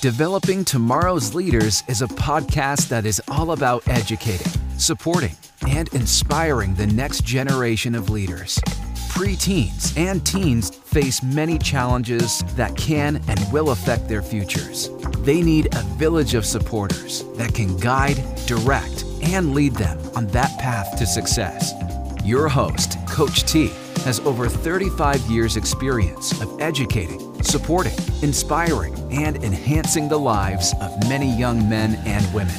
Developing Tomorrow's Leaders is a podcast that is all about educating, supporting, and inspiring the next generation of leaders. Preteens and teens face many challenges that can and will affect their futures. They need a village of supporters that can guide, direct, and lead them on that path to success. Your host, Coach T, has over 35 years' experience of educating supporting, inspiring, and enhancing the lives of many young men and women.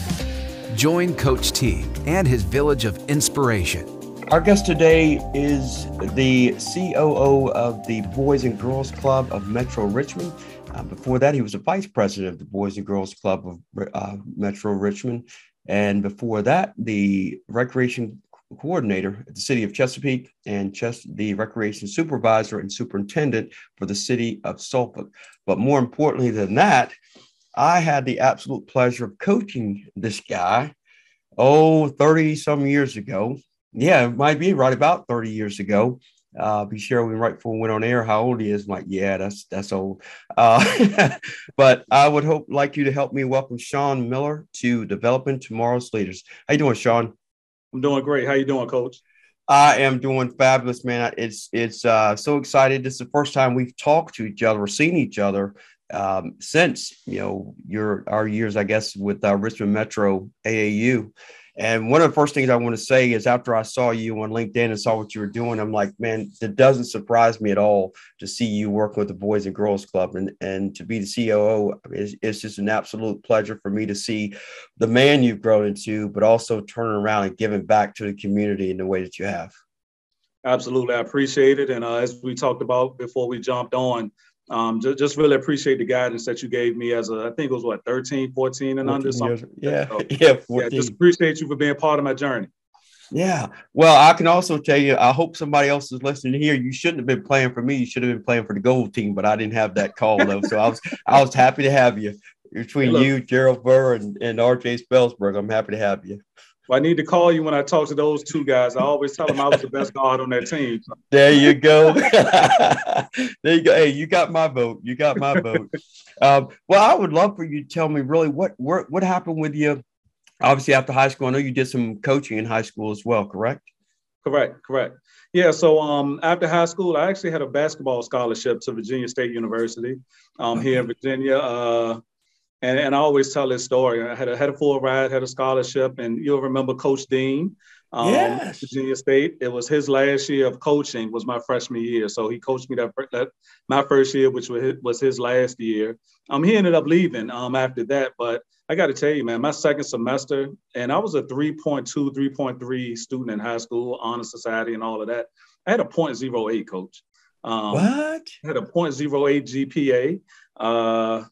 Join Coach T and his village of inspiration. Our guest today is the COO of the Boys and Girls Club of Metro Richmond. Uh, before that, he was a vice president of the Boys and Girls Club of uh, Metro Richmond. And before that, the recreation coordinator at the city of Chesapeake and the recreation supervisor and superintendent for the city of Suffolk. But more importantly than that, I had the absolute pleasure of coaching this guy, oh, 30 some years ago. Yeah, it might be right about 30 years ago. Uh, be sure we right before we went on air how old he is. I'm like, yeah, that's that's old. Uh, but I would hope like you to help me welcome Sean Miller to developing tomorrow's leaders. How you doing, Sean? I'm doing great. How you doing, Coach? I am doing fabulous, man. It's it's uh, so excited. This is the first time we've talked to each other or seen each other um, since you know your our years, I guess, with uh, Richmond Metro AAU. And one of the first things I want to say is after I saw you on LinkedIn and saw what you were doing, I'm like, man, it doesn't surprise me at all to see you working with the Boys and Girls Club and, and to be the COO. It's, it's just an absolute pleasure for me to see the man you've grown into, but also turning around and giving back to the community in the way that you have. Absolutely. I appreciate it. And uh, as we talked about before we jumped on, um, just, just really appreciate the guidance that you gave me as a, I think it was what, 13, 14 and 14 under something. Yeah. So, yeah, 14. yeah. Just appreciate you for being part of my journey. Yeah. Well, I can also tell you, I hope somebody else is listening here. You shouldn't have been playing for me. You should have been playing for the gold team, but I didn't have that call though. so I was, I was happy to have you between you, Gerald Burr and, and RJ Spelsberg. I'm happy to have you. Well, I need to call you when I talk to those two guys. I always tell them I was the best guard on that team. There you go. there you go. Hey, you got my vote. You got my vote. Um, well, I would love for you to tell me really what what, what happened with you. Obviously, after high school, I know you did some coaching in high school as well. Correct? Correct. Correct. Yeah. So um, after high school, I actually had a basketball scholarship to Virginia State University um, here in Virginia. Uh, and, and I always tell this story. I had a, had a full ride, had a scholarship, and you'll remember Coach Dean, um, yes. Virginia State. It was his last year of coaching was my freshman year. So he coached me that, that my first year, which was his, was his last year. Um, he ended up leaving um, after that. But I got to tell you, man, my second semester, and I was a 3.2, 3.3 student in high school, honor society, and all of that. I had a 0.08 coach. Um, what? I had a 0.08 GPA. Uh,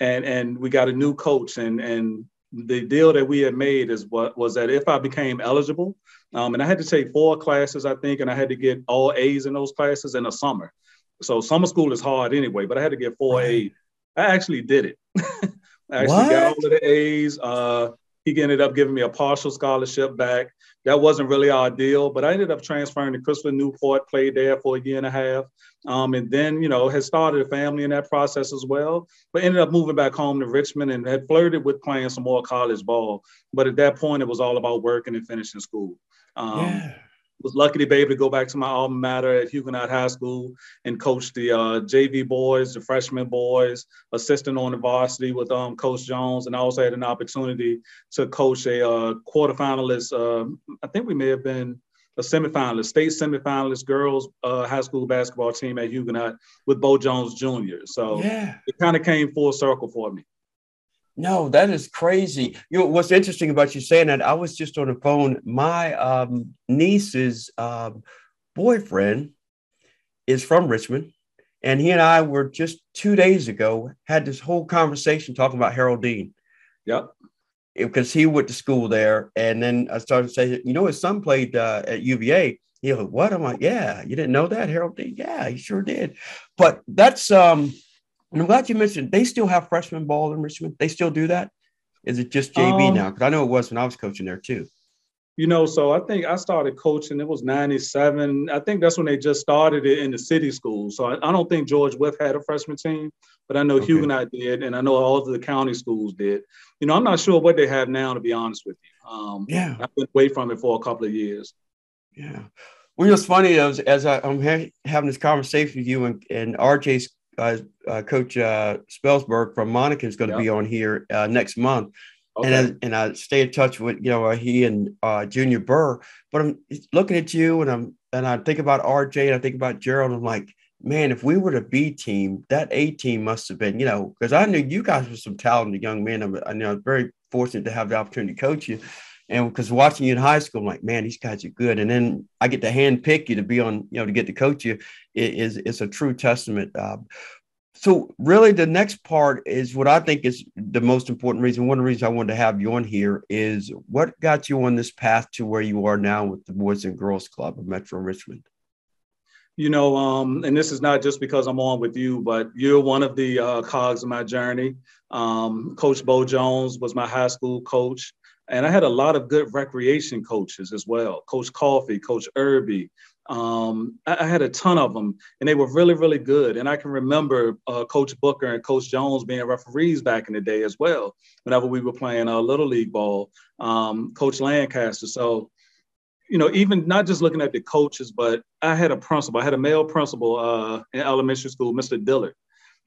and and we got a new coach and and the deal that we had made is what was that if I became eligible, um, and I had to take four classes, I think, and I had to get all A's in those classes in the summer. So summer school is hard anyway, but I had to get four right. A's. I actually did it. I actually what? got all of the A's. Uh, he ended up giving me a partial scholarship back. That wasn't really our deal, but I ended up transferring to Christopher Newport, played there for a year and a half. Um, and then, you know, had started a family in that process as well, but ended up moving back home to Richmond and had flirted with playing some more college ball. But at that point, it was all about working and finishing school. Um, yeah was lucky to be able to go back to my alma mater at Huguenot High School and coach the uh, JV boys, the freshman boys, assistant on the varsity with um, Coach Jones, and I also had an opportunity to coach a uh, quarterfinalist. Uh, I think we may have been a semifinalist, state semifinalist girls uh, high school basketball team at Huguenot with Bo Jones Jr. So yeah. it kind of came full circle for me. No, that is crazy. You know, what's interesting about you saying that? I was just on the phone. My um, niece's um, boyfriend is from Richmond, and he and I were just two days ago had this whole conversation talking about Harold Dean. Yep. Because he went to school there, and then I started to say, you know, his son played uh, at UVA. He like, what? I'm like, yeah, you didn't know that, Harold Dean? Yeah, he sure did. But that's um and I'm glad you mentioned they still have freshman ball in Richmond. They still do that. Is it just JV um, now? Because I know it was when I was coaching there too. You know, so I think I started coaching, it was 97. I think that's when they just started it in the city schools. So I, I don't think George Wythe had a freshman team, but I know okay. Huguenot did, and I know all of the county schools did. You know, I'm not sure what they have now, to be honest with you. Um, yeah. I've been away from it for a couple of years. Yeah. Well, it's funny as, as I, am ha- having this conversation with you and, and RJ's uh, uh, coach uh, Spellsberg from Monacan is going to be on here uh, next month. Okay. And I, and I stay in touch with you know he and uh, Junior Burr, but I'm looking at you and I'm and I think about RJ and I think about Gerald. And I'm like, man, if we were the B team, that A team must have been you know because I knew you guys were some talented young men. I'm, I know I was very fortunate to have the opportunity to coach you, and because watching you in high school, I'm like, man, these guys are good. And then I get to hand pick you to be on you know to get to coach you it is it's a true testament. Uh, so really the next part is what i think is the most important reason one of the reasons i wanted to have you on here is what got you on this path to where you are now with the boys and girls club of metro richmond you know um, and this is not just because i'm on with you but you're one of the uh, cogs of my journey um, coach bo jones was my high school coach and i had a lot of good recreation coaches as well coach coffee coach irby um, I, I, had a ton of them, and they were really, really good. And I can remember uh, Coach Booker and Coach Jones being referees back in the day as well. Whenever we were playing uh, little league ball, um, Coach Lancaster. So, you know, even not just looking at the coaches, but I had a principal. I had a male principal uh, in elementary school, Mr. Dillard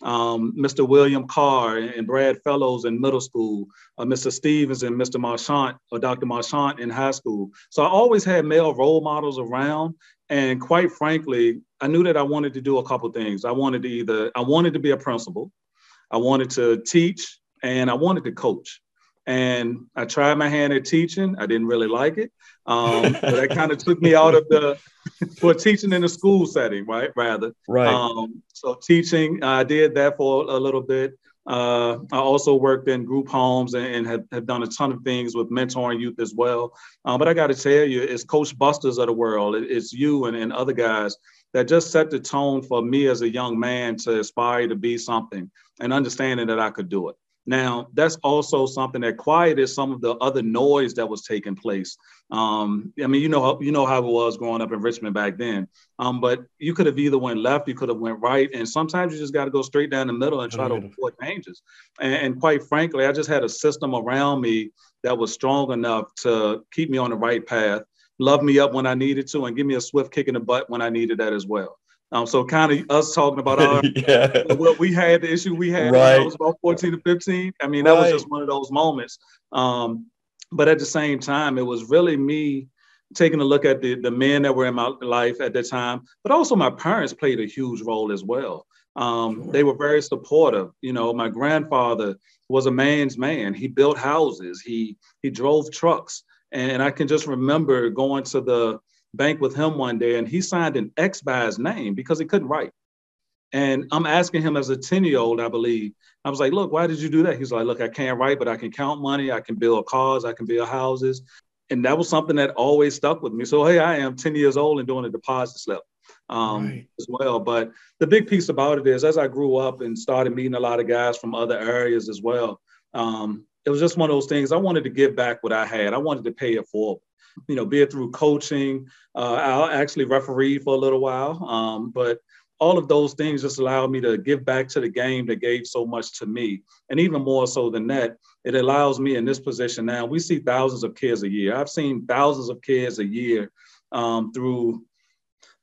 um, Mr. William Carr and Brad Fellows in middle school, uh, Mr. Stevens and Mr. Marchant or Dr. Marchant in high school. So I always had male role models around. And quite frankly, I knew that I wanted to do a couple things. I wanted to either, I wanted to be a principal, I wanted to teach, and I wanted to coach. And I tried my hand at teaching. I didn't really like it. Um, but that kind of took me out of the for teaching in a school setting, right? Rather, right. Um, so teaching, I did that for a little bit. Uh, I also worked in group homes and, and have, have, done a ton of things with mentoring youth as well. Um, but I got to tell you, it's Coach Busters of the world. It, it's you and, and other guys that just set the tone for me as a young man to aspire to be something and understanding that I could do it. Now, that's also something that quieted some of the other noise that was taking place. Um, I mean, you know, how, you know how it was growing up in Richmond back then. Um, but you could have either went left, you could have went right, and sometimes you just got to go straight down the middle and try to avoid changes. And, and quite frankly, I just had a system around me that was strong enough to keep me on the right path, love me up when I needed to, and give me a swift kick in the butt when I needed that as well. Um, so kind of us talking about our yeah. what we had, the issue we had right. when I was about 14 to 15. I mean, that right. was just one of those moments. Um, but at the same time, it was really me taking a look at the, the men that were in my life at that time, but also my parents played a huge role as well. Um, sure. They were very supportive. You know, my grandfather was a man's man. He built houses. He he drove trucks, and I can just remember going to the bank with him one day and he signed an X by his name because he couldn't write. And I'm asking him as a 10 year old, I believe, I was like, look, why did you do that? He's like, look, I can't write, but I can count money. I can build cars. I can build houses. And that was something that always stuck with me. So, hey, I am 10 years old and doing a deposit slip um, right. as well. But the big piece about it is as I grew up and started meeting a lot of guys from other areas as well, um, it was just one of those things. I wanted to give back what I had. I wanted to pay it forward you know, be it through coaching. Uh, I actually referee for a little while, um, but all of those things just allowed me to give back to the game that gave so much to me. And even more so than that, it allows me in this position now. We see thousands of kids a year. I've seen thousands of kids a year um, through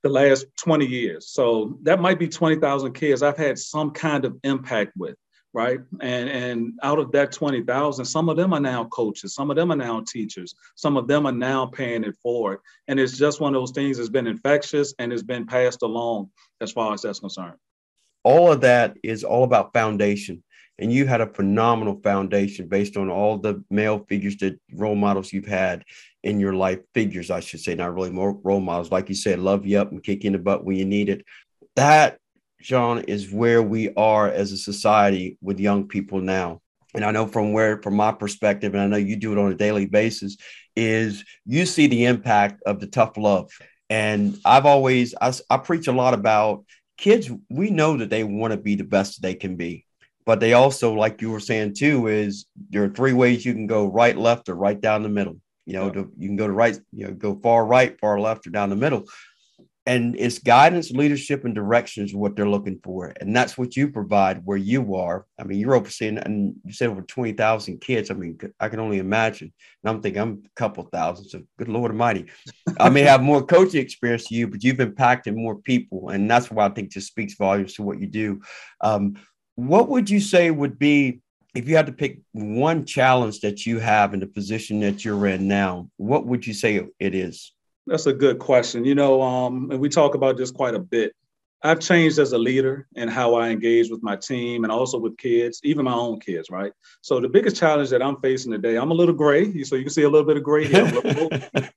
the last 20 years. So that might be 20,000 kids I've had some kind of impact with right? And and out of that 20,000, some of them are now coaches, some of them are now teachers, some of them are now paying it forward. And it's just one of those things that's been infectious and it's been passed along as far as that's concerned. All of that is all about foundation. And you had a phenomenal foundation based on all the male figures that role models you've had in your life, figures, I should say, not really more role models. Like you said, love you up and kick you in the butt when you need it. That Sean, is where we are as a society with young people now. And I know from where, from my perspective, and I know you do it on a daily basis, is you see the impact of the tough love. And I've always, I, I preach a lot about kids, we know that they want to be the best they can be. But they also, like you were saying too, is there are three ways you can go right, left, or right down the middle. You know, to, you can go to right, you know, go far right, far left, or down the middle and it's guidance, leadership, and direction is what they're looking for, and that's what you provide where you are. I mean, you're overseeing, and you said over twenty thousand kids. I mean, I can only imagine. And I'm thinking I'm a couple thousand. So, good Lord Almighty, I may have more coaching experience to you, but you've impacted more people, and that's why I think just speaks volumes to what you do. Um, what would you say would be if you had to pick one challenge that you have in the position that you're in now? What would you say it is? That's a good question. You know, um, and we talk about this quite a bit. I've changed as a leader in how I engage with my team and also with kids, even my own kids, right? So the biggest challenge that I'm facing today, I'm a little gray, so you can see a little bit of gray here.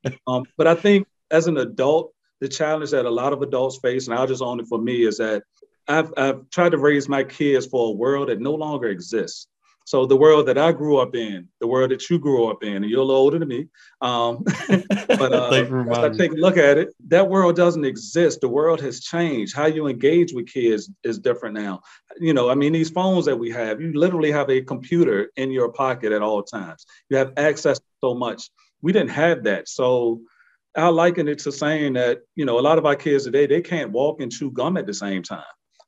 um, but I think as an adult, the challenge that a lot of adults face, and I'll just own it for me, is that I've, I've tried to raise my kids for a world that no longer exists. So the world that I grew up in, the world that you grew up in, and you're a little older than me, um, but uh, I take a look at it, that world doesn't exist. The world has changed. How you engage with kids is different now. You know, I mean, these phones that we have, you literally have a computer in your pocket at all times. You have access to so much. We didn't have that. So I liken it to saying that, you know, a lot of our kids today, they can't walk and chew gum at the same time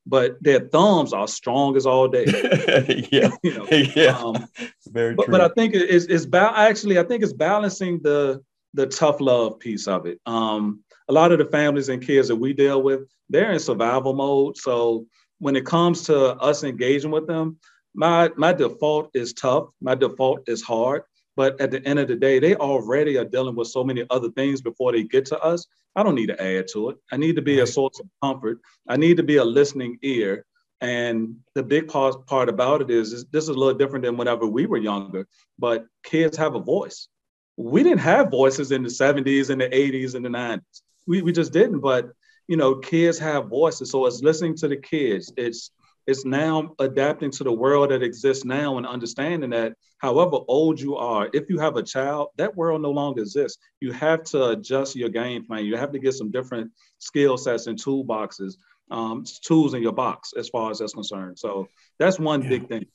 but their thumbs are strong as all day. yeah, you know, yeah, um, very but, true. But I think it's it's ba- actually I think it's balancing the the tough love piece of it. Um, a lot of the families and kids that we deal with, they're in survival mode. So when it comes to us engaging with them, my my default is tough. My default is hard. But at the end of the day, they already are dealing with so many other things before they get to us. I don't need to add to it. I need to be a source of comfort. I need to be a listening ear. And the big part, part about it is, is this is a little different than whenever we were younger, but kids have a voice. We didn't have voices in the 70s and the 80s and the 90s. We, we just didn't. But, you know, kids have voices. So it's listening to the kids. It's it's now adapting to the world that exists now and understanding that however old you are, if you have a child, that world no longer exists. You have to adjust your game plan. You have to get some different skill sets and toolboxes, um, tools in your box as far as that's concerned. So that's one yeah. big thing.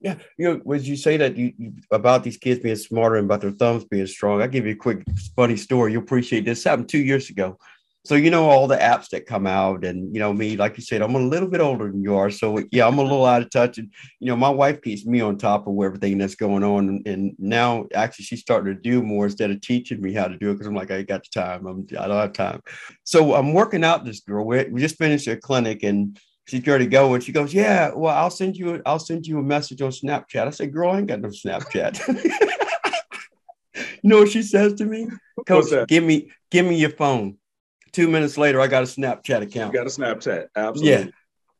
Yeah, you know, would you say that you, you, about these kids being smarter and about their thumbs being strong? I'll give you a quick funny story. You'll appreciate this. this happened two years ago so you know all the apps that come out and you know me like you said i'm a little bit older than you are. So yeah i'm a little out of touch. And you know my wife keeps me on top of everything that's going on. And, now actually she's starting to do more instead of teaching me how to do it because i'm like i got the time. I'm, i don't have time. So i'm working out this girl. We, we just finished a clinic and she's ready to go. And she goes yeah well i'll send you i'll send you a message on snapchat. I said girl i ain't got no snapchat. You know what she says to me? Coach give me give me your phone Two minutes later, I got a Snapchat account. You got a Snapchat, absolutely. Yeah.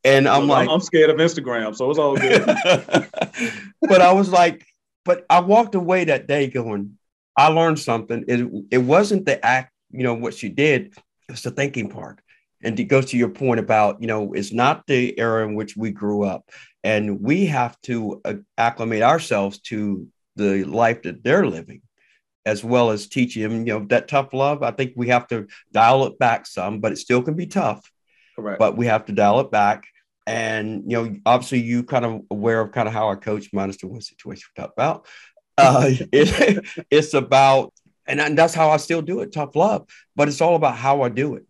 And I'm like, I'm scared of Instagram, so it's all good. but I was like, but I walked away that day going, I learned something. It, it wasn't the act, you know, what she did, it was the thinking part. And it goes to your point about, you know, it's not the era in which we grew up. And we have to uh, acclimate ourselves to the life that they're living as well as teaching them, you know, that tough love. I think we have to dial it back some, but it still can be tough. Correct. But we have to dial it back. And, you know, obviously you kind of aware of kind of how I coach minus the one situation we talked about. Uh, it, it's about, and, and that's how I still do it, tough love, but it's all about how I do it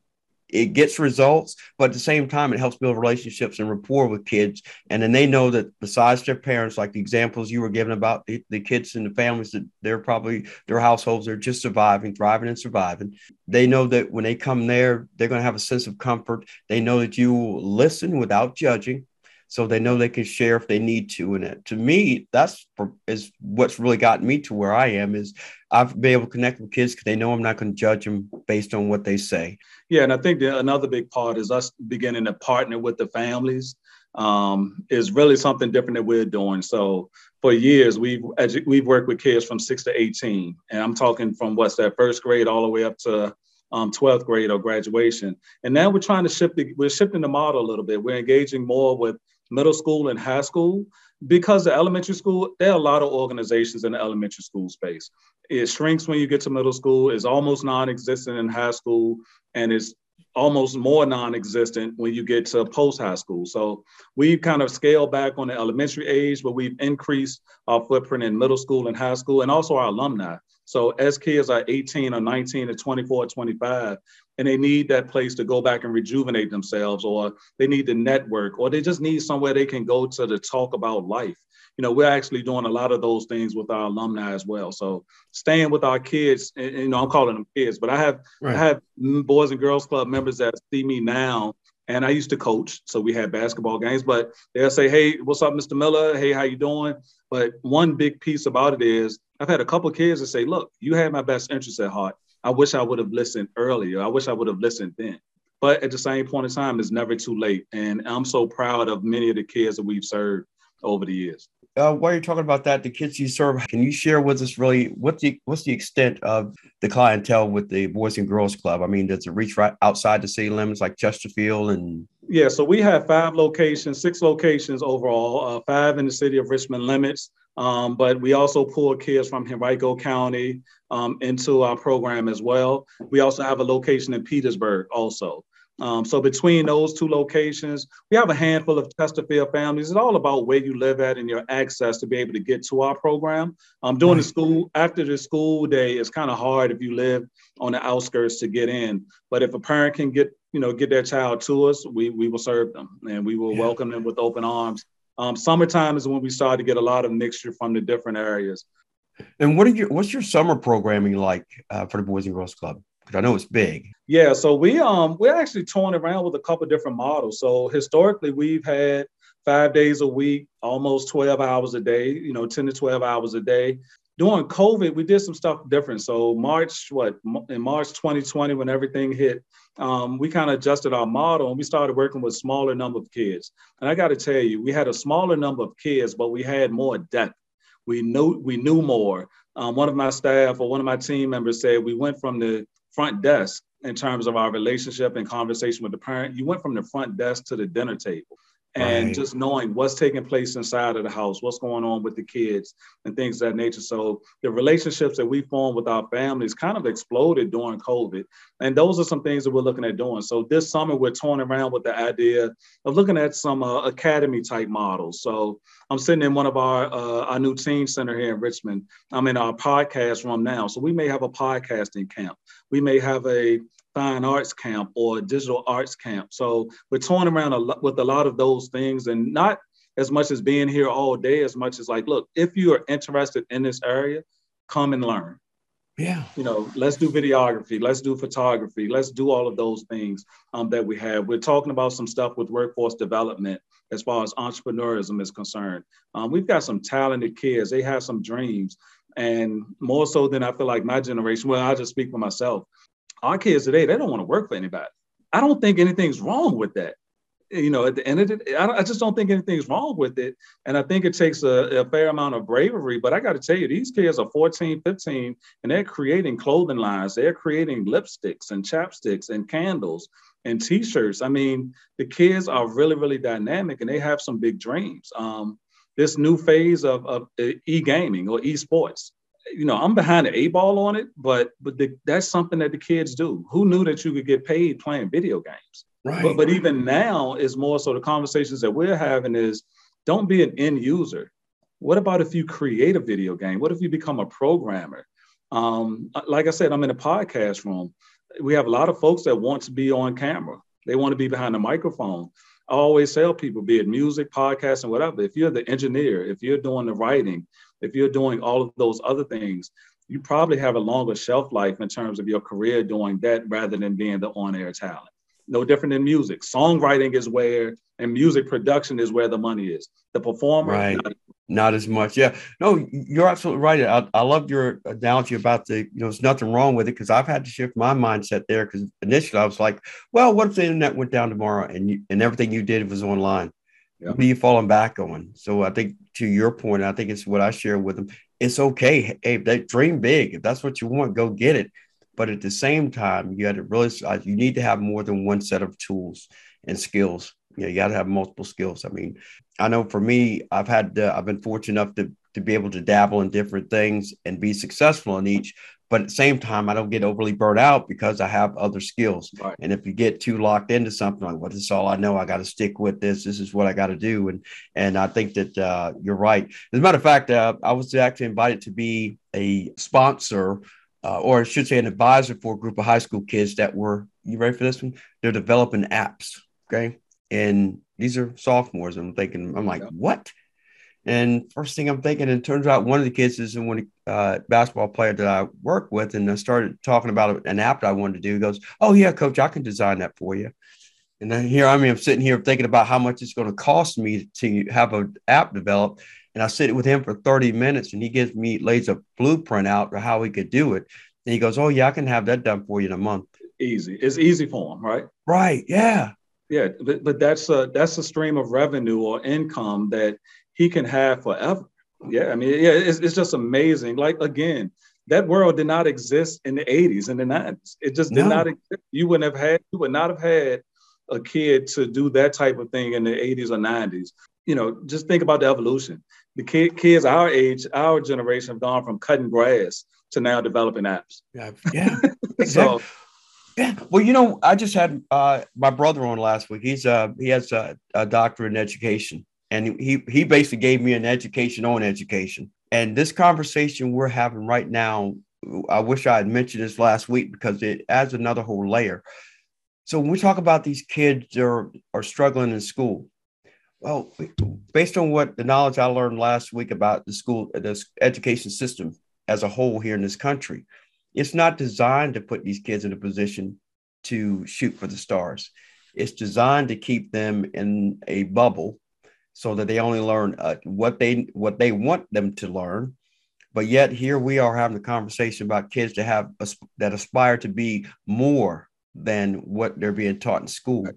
it gets results, but at the same time, it helps build relationships and rapport with kids. And then they know that besides their parents, like the examples you were given about the, the kids and the families that they're probably their households are just surviving, thriving, and surviving. They know that when they come there, they're going to have a sense of comfort. They know that you listen without judging so they know they can share if they need to. And it, to me, that's for, is what's really gotten me to where I am is I've been able to connect with kids because they know I'm not going to judge them based on what they say. Yeah, and I think another big part is us beginning to partner with the families um, is really something different that we're doing. So for years, we've we've worked with kids from six to 18, and I'm talking from what's that first grade all the way up to um, 12th grade or graduation. And now we're trying to shift the, we're shifting the model a little bit. We're engaging more with middle school and high school because the elementary school there are a lot of organizations in the elementary school space it shrinks when you get to middle school it's almost non-existent in high school and it's almost more non-existent when you get to post high school. So we've kind of scaled back on the elementary age, but we've increased our footprint in middle school and high school, and also our alumni. So as kids are 18 or 19 or 24 or 25, and they need that place to go back and rejuvenate themselves, or they need to network, or they just need somewhere they can go to to talk about life you know, we're actually doing a lot of those things with our alumni as well. So staying with our kids, and, you know, I'm calling them kids, but I have right. I have boys and girls club members that see me now. And I used to coach, so we had basketball games. But they'll say, "Hey, what's up, Mr. Miller? Hey, how you doing?" But one big piece about it is I've had a couple kids that say, "Look, you had my best interest at heart. I wish I would have listened earlier. I wish I would have listened then." But at the same point in time, it's never too late. And I'm so proud of many of the kids that we've served over the years uh, while you're talking about that, the kids you serve, can you share with us really what's the what's the extent of the clientele with the Boys and Girls Club? I mean, does it reach right outside the city limits like Chesterfield and? Yeah, so we have five locations, six locations overall, uh, five in the city of Richmond limits. Um, but we also pull kids from Henrico County um, into our program as well. We also have a location in Petersburg also. Um, so between those two locations, we have a handful of Chesterfield families. It's all about where you live at and your access to be able to get to our program. Um, during the school, after the school day, it's kind of hard if you live on the outskirts to get in. But if a parent can get, you know, get their child to us, we, we will serve them and we will yeah. welcome them with open arms. Um, summertime is when we start to get a lot of mixture from the different areas. And what are your what's your summer programming like uh, for the Boys and Girls Club? Because I know it's big. Yeah, so we um we're actually toying around with a couple different models. So historically, we've had five days a week, almost 12 hours a day, you know, 10 to 12 hours a day. During COVID, we did some stuff different. So March, what in March 2020, when everything hit, um, we kind of adjusted our model and we started working with smaller number of kids. And I got to tell you, we had a smaller number of kids, but we had more depth. We knew we knew more. Um, one of my staff or one of my team members said we went from the front desk in terms of our relationship and conversation with the parent. You went from the front desk to the dinner table and right. just knowing what's taking place inside of the house, what's going on with the kids and things of that nature. So the relationships that we formed with our families kind of exploded during COVID. And those are some things that we're looking at doing. So this summer, we're toying around with the idea of looking at some uh, academy type models. So I'm sitting in one of our, uh, our new teen center here in Richmond. I'm in our podcast room now. So we may have a podcasting camp. We may have a fine arts camp or digital arts camp. So we're toying around a lot, with a lot of those things and not as much as being here all day, as much as like, look, if you are interested in this area, come and learn. Yeah. You know, let's do videography, let's do photography, let's do all of those things um, that we have. We're talking about some stuff with workforce development as far as entrepreneurism is concerned. Um, we've got some talented kids, they have some dreams. And more so than I feel like my generation, well, I just speak for myself our kids today, they don't want to work for anybody. I don't think anything's wrong with that. You know, at the end of it, I, I just don't think anything's wrong with it. And I think it takes a, a fair amount of bravery. But I got to tell you, these kids are 14, 15, and they're creating clothing lines. They're creating lipsticks and chapsticks and candles and t-shirts. I mean, the kids are really, really dynamic and they have some big dreams. Um, this new phase of, of e-gaming or e-sports, you know, I'm behind the eight ball on it, but but the, that's something that the kids do. Who knew that you could get paid playing video games? Right. But but even now is more so the conversations that we're having is don't be an end user. What about if you create a video game? What if you become a programmer? Um, like I said, I'm in a podcast room. We have a lot of folks that want to be on camera. They want to be behind the microphone. I always tell people, be it music, podcast, and whatever, if you're the engineer, if you're doing the writing, if you're doing all of those other things, you probably have a longer shelf life in terms of your career doing that rather than being the on-air talent. No different than music. Songwriting is where, and music production is where the money is. The performer, right. Not, as much. Yeah. No, you're absolutely right. I, I love your analogy about the, you know, there's nothing wrong with it because I've had to shift my mindset there because initially I was like, well, what if the internet went down tomorrow and you, and everything you did was online? Yeah. What are you falling back on? So I think to your point, I think it's what I share with them. It's okay. Hey, they dream big. If that's what you want, go get it. But at the same time, you had to really, you need to have more than one set of tools and skills. You, know, you got to have multiple skills. I mean, I know for me, I've had, uh, I've been fortunate enough to, to be able to dabble in different things and be successful in each. but at the same time, I don't get overly burnt out because I have other skills. Right. And if you get too locked into something like, well, this is all I know, I got to stick with this. This is what I got to do. And and I think that uh, you're right. As a matter of fact, uh, I was actually invited to be a sponsor. Uh, or I should say, an advisor for a group of high school kids that were, you ready for this one? They're developing apps. Okay. And these are sophomores. I'm thinking, I'm like, yeah. what? And first thing I'm thinking, and it turns out one of the kids is one uh, basketball player that I work with, and I started talking about an app that I wanted to do. He goes, "Oh yeah, coach, I can design that for you." And then here I mean, I'm sitting here thinking about how much it's going to cost me to have an app developed. And I sit with him for 30 minutes, and he gives me lays a blueprint out for how he could do it. And he goes, "Oh yeah, I can have that done for you in a month." Easy. It's easy for him, right? Right. Yeah. Yeah, but, but that's a that's a stream of revenue or income that he can have forever. Yeah, I mean, yeah, it's, it's just amazing. Like again, that world did not exist in the 80s and the 90s. It just did no. not exist. You wouldn't have had, you would not have had a kid to do that type of thing in the 80s or 90s. You know, just think about the evolution. The kid, kids our age, our generation have gone from cutting grass to now developing apps. Yeah, yeah. so, yeah. Well, you know, I just had uh, my brother on last week. He's uh, he has a, a doctorate in education, and he he basically gave me an education on education. And this conversation we're having right now, I wish I had mentioned this last week because it adds another whole layer. So when we talk about these kids are are struggling in school, well, based on what the knowledge I learned last week about the school, the education system as a whole here in this country, it's not designed to put these kids in a position to shoot for the stars. It's designed to keep them in a bubble so that they only learn uh, what they what they want them to learn. But yet here we are having a conversation about kids to have that aspire to be more than what they're being taught in school.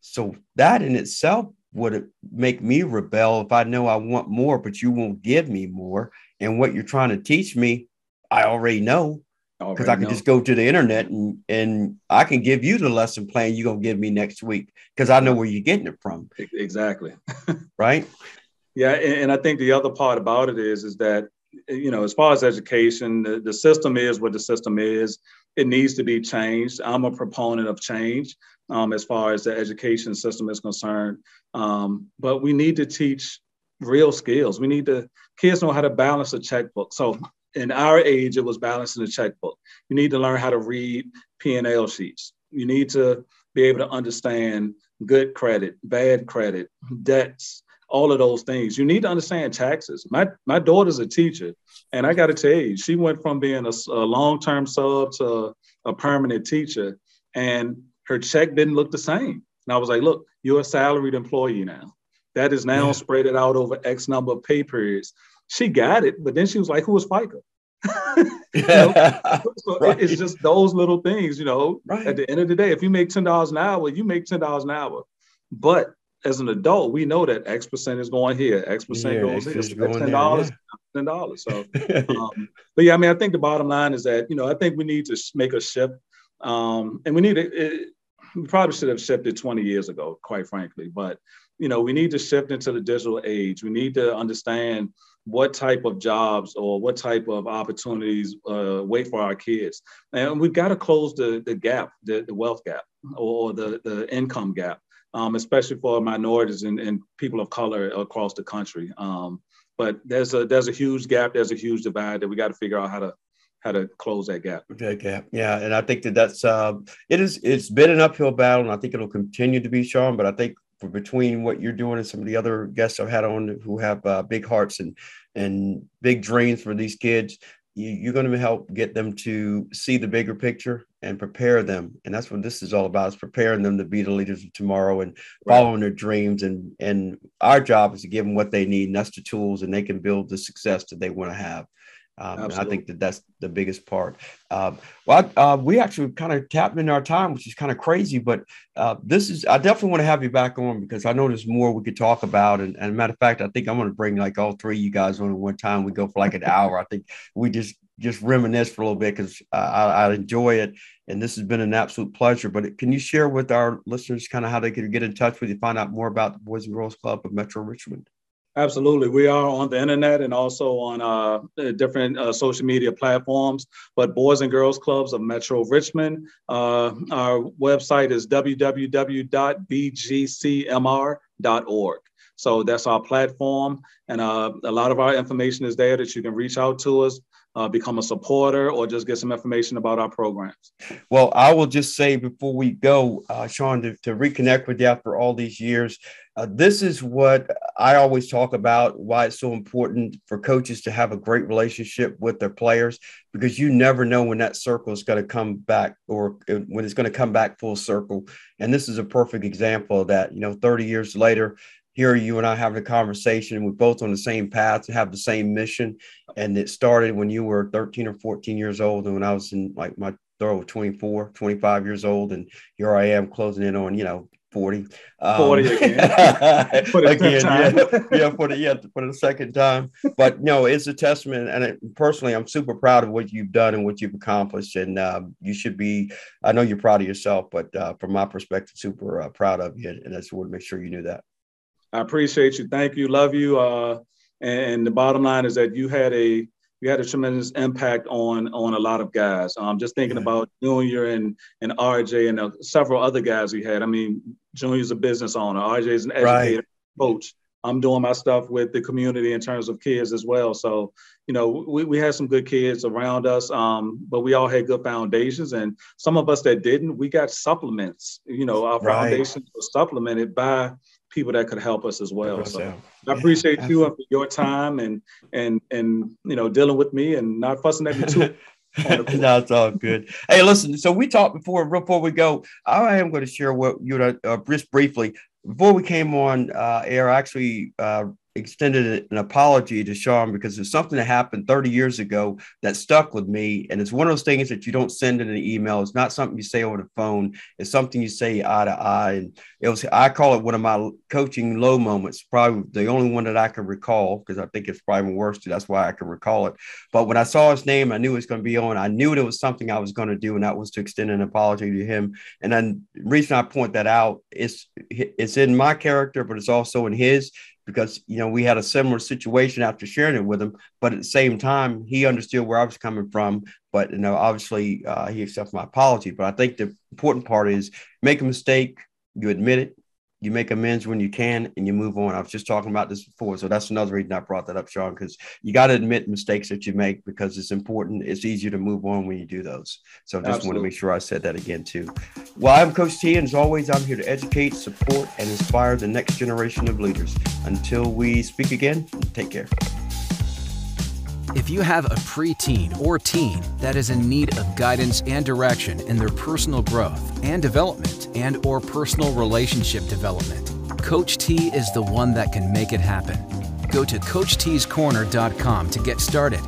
So that in itself would make me rebel if i know i want more but you won't give me more. And what you're trying to teach me i already know because I can know. just go to the internet and and I can give you the lesson plan you're gonna give me next week because I know where you're getting it from. Exactly. right. Yeah, and, and, I think the other part about it is is that you know as far as education, the, the system is what the system is. It needs to be changed. I'm a proponent of change um, as far as the education system is concerned. Um, but we need to teach real skills. We need to kids know how to balance a checkbook. So in our age, it was balancing the checkbook. You need to learn how to read P&L sheets. You need to be able to understand good credit, bad credit, mm-hmm. debts, all of those things. You need to understand taxes. My my daughter's a teacher, and I got to tell you, she went from being a, a long-term sub to a permanent teacher, and her check didn't look the same. And I was like, look, you're a salaried employee now. That is now yeah. spread it out over X number of pay periods she got it, but then she was like, "Who was FICA?" you know? so right. it's just those little things, you know. Right. At the end of the day, if you make ten dollars an hour, you make ten dollars an hour. But as an adult, we know that X percent is going here, X percent yeah, goes here. So ten dollars, ten dollars. So, um, but yeah, I mean, I think the bottom line is that you know, I think we need to make a shift, um, and we need to. It, we probably should have shifted 20 years ago, quite frankly. But you know, we need to shift into the digital age. We need to understand what type of jobs or what type of opportunities uh, wait for our kids. And we've got to close the, the gap, the, the wealth gap or the, the income gap, um, especially for minorities and, and people of color across the country. Um, but there's a there's a huge gap, there's a huge divide that we got to figure out how to how to close that gap. That gap, yeah, and I think that that's uh, it is. It's been an uphill battle, and I think it'll continue to be, Sean. But I think between what you're doing and some of the other guests I've had on who have uh, big hearts and and big dreams for these kids, you, are going to help get them to see the bigger picture and prepare them. And that's what this is all about: is preparing them to be the leaders of tomorrow and following right. their dreams. And and our job is to give them what they need, and that's the tools, and they can build the success that they want to have. Um, I think that that's the biggest part. Um, well, uh, we actually kind of tapped in our time, which is kind of crazy, but uh, this is, I definitely want to have you back on because I know there's more we could talk about. And, and matter of fact, I think I'm going to bring like all three of you guys on at one time. We go for like an hour. I think we just, just reminisce for a little bit because uh, I, I, enjoy it. And this has been an absolute pleasure. But can you share with our listeners kind of how they can get in touch with you, find out more about the Boys and Girls Club of Metro Richmond? Absolutely. We are on the internet and also on uh, different uh, social media platforms. But Boys and Girls Clubs of Metro Richmond, uh, our website is www.bgcmr.org. So that's our platform. And uh, a lot of our information is there that you can reach out to us uh, become a supporter or just get some information about our programs? Well, I will just say before we go, uh, Sean, to, to, reconnect with you after all these years, uh, this is what I always talk about why it's so important for coaches to have a great relationship with their players because you never know when that circle is going to come back or uh, when it's going to come back full circle. And this is a perfect example of that. You know, 30 years later, here you and I having a conversation. We're both on the same path to have the same mission. And it started when you were 13 or 14 years old. And when I was in like my throw 24, 25 years old. And here I am closing in on, you know, 40. Um, 40 again. again yeah, yeah, for the, yeah, for the second time. But no, it's a testament. And it, personally, I'm super proud of what you've done and what you've accomplished. And um, you should be, I know you're proud of yourself, but uh, from my perspective, super uh, proud of you. And I just want to make sure you knew that. I appreciate you. Thank you. Love you. Uh, and the bottom line is that you had a you had a tremendous impact on on a lot of guys. Um, just thinking about Junior and and RJ and uh, several other guys we had. I mean, Junior's a business owner. RJ's an educator, right. coach. I'm doing my stuff with the community in terms of kids as well. So, you know, we, we had some good kids around us, um, but we all had good foundations. And some of us that didn't, we got supplements. You know, our right. foundations were supplemented by people that could help us as well. So I appreciate you for your time and and and you know dealing with me and not fussing at me too. no, it's all good. Hey, listen. So we talked before. Before we go, I am going to share what you know, uh, just briefly before we came on uh, air. Actually, uh, extended an apology to Sean because it's something that happened 30 years ago that stuck with me. And it's one of those things that you don't send in an email. It's not something you say over the phone. It's something you say eye to eye. And it was, I call it one of my coaching low moments, probably the only one that I can recall because I think it's probably worse. That's why I can recall it. But when I saw his name, I knew it was going to be on. I knew it was something I was going to do, and that was to extend an apology to him. And then the reason I point that out is it's in my character, but it's also in his because you know we had a similar situation after sharing it with him but at the same time he understood where i was coming from but you know obviously uh, he accepted my apology but i think the important part is make a mistake you admit it you make amends when you can and you move on. I was just talking about this before. So that's another reason I brought that up, Sean, because you got to admit mistakes that you make because it's important. It's easier to move on when you do those. So I just want to make sure I said that again, too. Well, I'm Coach T, and as always, I'm here to educate, support, and inspire the next generation of leaders. Until we speak again, take care. If you have a preteen or teen that is in need of guidance and direction in their personal growth and development and or personal relationship development, Coach T is the one that can make it happen. Go to coachtscorner.com to get started